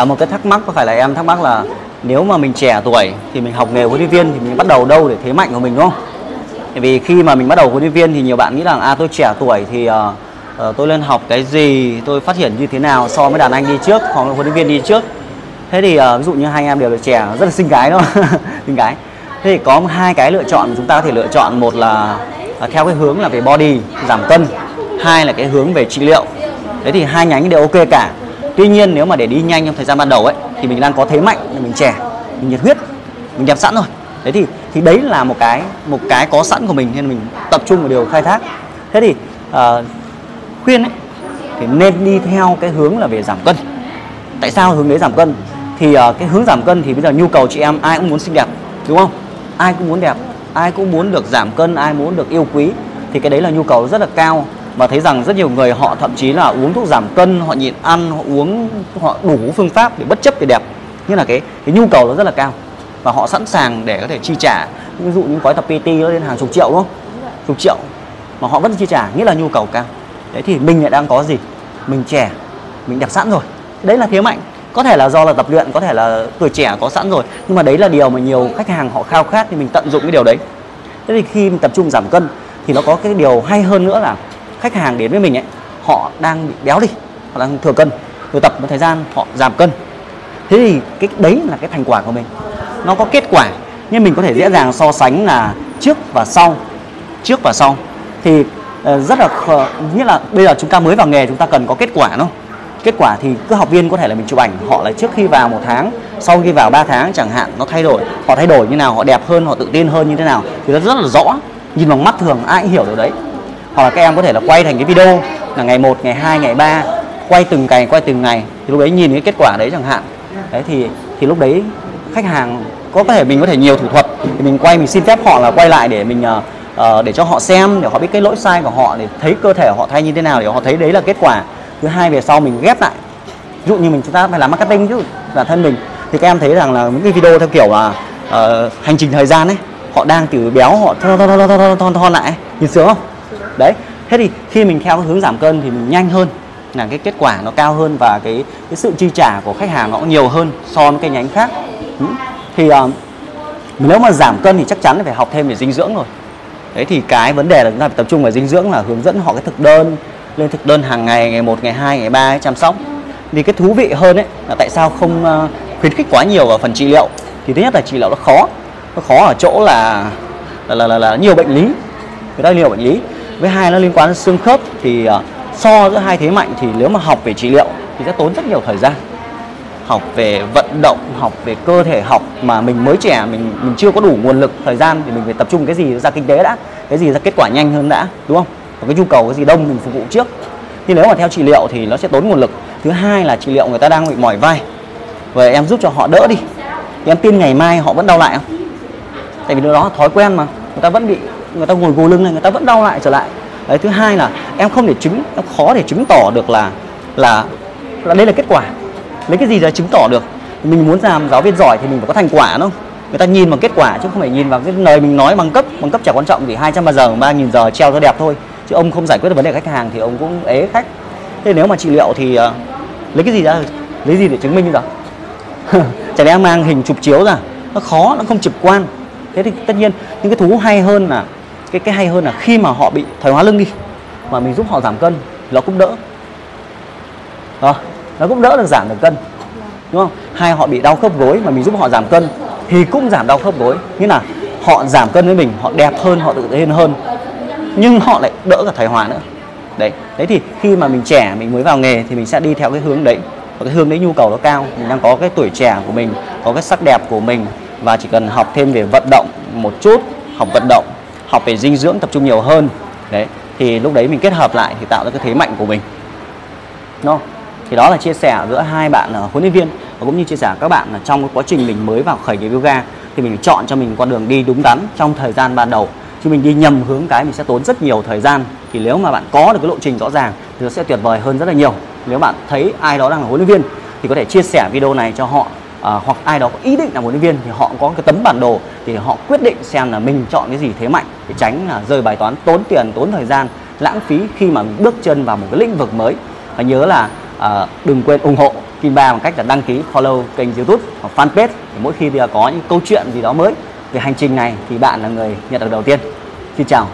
à, một cái thắc mắc có phải là em thắc mắc là nếu mà mình trẻ tuổi thì mình học nghề huấn luyện viên thì mình bắt đầu đâu để thế mạnh của mình đúng không? Bởi vì khi mà mình bắt đầu huấn luyện viên thì nhiều bạn nghĩ rằng à tôi trẻ tuổi thì uh, uh, tôi lên học cái gì tôi phát triển như thế nào so với đàn anh đi trước hoặc là huấn luyện viên đi trước. Thế thì uh, ví dụ như hai anh em đều là trẻ rất là xinh gái đúng không? Xinh gái. Thế thì có hai cái lựa chọn chúng ta có thể lựa chọn một là uh, theo cái hướng là về body giảm cân. Hai là cái hướng về trị liệu. Đấy thì hai nhánh đều ok cả tuy nhiên nếu mà để đi nhanh trong thời gian ban đầu ấy thì mình đang có thế mạnh mình trẻ mình nhiệt huyết mình đẹp sẵn rồi. Thế thì thì đấy là một cái một cái có sẵn của mình nên mình tập trung vào điều khai thác. Thế thì uh, khuyên ấy thì nên đi theo cái hướng là về giảm cân. Tại sao hướng đấy giảm cân? Thì uh, cái hướng giảm cân thì bây giờ nhu cầu chị em ai cũng muốn xinh đẹp đúng không? Ai cũng muốn đẹp ai cũng muốn được giảm cân ai muốn được yêu quý thì cái đấy là nhu cầu rất là cao và thấy rằng rất nhiều người họ thậm chí là uống thuốc giảm cân họ nhịn ăn họ uống họ đủ phương pháp để bất chấp về đẹp. Như là cái cái nhu cầu nó rất là cao. Và họ sẵn sàng để có thể chi trả ví dụ những gói tập PT nó lên hàng chục triệu đúng không? Chục triệu. Mà họ vẫn chi trả nghĩa là nhu cầu cao. Đấy thì mình lại đang có gì? Mình trẻ mình đẹp sẵn rồi. Đấy là thế mạnh. Có thể là do là tập luyện có thể là tuổi trẻ có sẵn rồi. Nhưng mà đấy là điều mà nhiều khách hàng họ khao khát thì mình tận dụng cái điều đấy. Thế thì khi mình tập trung giảm cân thì nó có cái điều hay hơn nữa là khách hàng đến với mình ấy họ đang bị béo đi họ đang thừa cân rồi tập một thời gian họ giảm cân. Thế thì cái đấy là cái thành quả của mình. Nó có kết quả nhưng mình có thể dễ dàng so sánh là trước và sau trước và sau. Thì ờ, rất là khờ, nghĩa là bây giờ chúng ta mới vào nghề chúng ta cần có kết quả đúng không kết quả thì cứ học viên có thể là mình chụp ảnh họ là trước khi vào một tháng sau khi vào 3 tháng chẳng hạn nó thay đổi. Họ thay đổi như nào họ đẹp hơn họ tự tin hơn như thế nào thì nó rất là rõ nhìn bằng mắt thường ai cũng hiểu được đấy hoặc là các em có thể là quay thành cái video là ngày 1, ngày 2, ngày 3 quay từng ngày quay từng ngày. Thì lúc đấy nhìn cái kết quả đấy chẳng hạn. Đấy thì thì lúc đấy khách hàng có thể mình có thể nhiều thủ thuật. Thì mình quay mình xin phép họ là quay lại để mình uh, để cho họ xem để họ biết cái lỗi sai của họ để thấy cơ thể họ thay như thế nào để họ thấy đấy là kết quả. Thứ hai về sau mình ghép lại. Ví dụ như mình chúng ta phải làm marketing chứ bản thân mình. Thì các em thấy rằng là những cái video theo kiểu là uh, hành trình thời gian ấy họ đang từ béo họ thon thon thon thon thon thon lại nhìn sướng không? Đấy thế thì khi mình theo hướng giảm cân thì mình nhanh hơn là cái kết quả nó cao hơn và cái cái sự chi trả của khách hàng nó cũng nhiều hơn so với cái nhánh khác. Ừ. thì uh, nếu mà giảm cân thì chắc chắn là phải học thêm về dinh dưỡng rồi. Đấy thì cái vấn đề là chúng ta phải tập trung vào dinh dưỡng là hướng dẫn họ cái thực đơn lên thực đơn hàng ngày ngày 1, ngày 2, ngày 3 chăm sóc. Thì cái thú vị hơn ấy là tại sao không uh, khuyến khích quá nhiều vào phần trị liệu? Thì thứ nhất là trị liệu nó khó nó khó ở chỗ là là là, là, là nhiều bệnh lý. Người ta nhiều bệnh lý với hai nó liên quan đến xương khớp thì uh, so giữa hai thế mạnh thì nếu mà học về trị liệu thì sẽ tốn rất nhiều thời gian. Học về vận động học về cơ thể học mà mình mới trẻ mình mình chưa có đủ nguồn lực thời gian thì mình phải tập trung cái gì ra kinh tế đã cái gì ra kết quả nhanh hơn đã đúng không? Và cái nhu cầu cái gì đông mình phục vụ trước. Thì nếu mà theo trị liệu thì nó sẽ tốn nguồn lực. Thứ hai là trị liệu người ta đang bị mỏi vai. Và em giúp cho họ đỡ đi. Thì em tin ngày mai họ vẫn đau lại không? Tại vì điều đó thói quen mà người ta vẫn bị người ta ngồi gù lưng này người ta vẫn đau lại trở lại. Đấy thứ hai là em không thể chứng em khó để chứng tỏ được là là là đây là kết quả. Lấy cái gì ra chứng tỏ được? Mình muốn làm giáo viên giỏi thì mình phải có thành quả đúng không? Người ta nhìn bằng kết quả chứ không phải nhìn vào cái lời mình nói bằng cấp bằng cấp chả quan trọng gì 200 giờ ba nghìn giờ treo cho đẹp thôi. Chứ ông không giải quyết được vấn đề khách hàng thì ông cũng ế khách. Thế nếu mà trị liệu thì uh, lấy cái gì ra? Lấy gì để chứng minh bây giờ? Chả lẽ mang hình chụp chiếu ra? Nó khó nó không trực quan. Thế thì tất nhiên những cái thú hay hơn là cái cái hay hơn là khi mà họ bị thoái hóa lưng đi mà mình giúp họ giảm cân thì nó cũng đỡ. À, nó cũng đỡ được giảm được cân đúng không? Hai họ bị đau khớp gối mà mình giúp họ giảm cân thì cũng giảm đau khớp gối. Như là họ giảm cân với mình họ đẹp hơn họ tự tin hơn nhưng họ lại đỡ cả thoái hóa nữa. Đấy đấy thì khi mà mình trẻ mình mới vào nghề thì mình sẽ đi theo cái hướng đấy. Và cái hướng đấy nhu cầu nó cao mình đang có cái tuổi trẻ của mình có cái sắc đẹp của mình và chỉ cần học thêm về vận động một chút học vận động học về dinh dưỡng tập trung nhiều hơn. Đấy thì lúc đấy mình kết hợp lại thì tạo ra cái thế mạnh của mình. Đúng không? thì đó là chia sẻ giữa hai bạn là huấn luyện viên và cũng như chia sẻ các bạn là trong cái quá trình mình mới vào khởi nghiệp yoga thì mình chọn cho mình con đường đi đúng đắn trong thời gian ban đầu. Chứ mình đi nhầm hướng cái mình sẽ tốn rất nhiều thời gian. Thì nếu mà bạn có được cái lộ trình rõ ràng thì nó sẽ tuyệt vời hơn rất là nhiều. Nếu bạn thấy ai đó đang là huấn luyện viên thì có thể chia sẻ video này cho họ à, hoặc ai đó có ý định làm huấn luyện viên thì họ có cái tấm bản đồ thì họ quyết định xem là mình chọn cái gì thế mạnh để tránh là rơi bài toán tốn tiền tốn thời gian lãng phí khi mà mình bước chân vào một cái lĩnh vực mới và nhớ là à, đừng quên ủng hộ Kim Ba bằng cách là đăng ký follow kênh YouTube hoặc fanpage để mỗi khi có những câu chuyện gì đó mới về hành trình này thì bạn là người nhận được đầu tiên. Xin chào.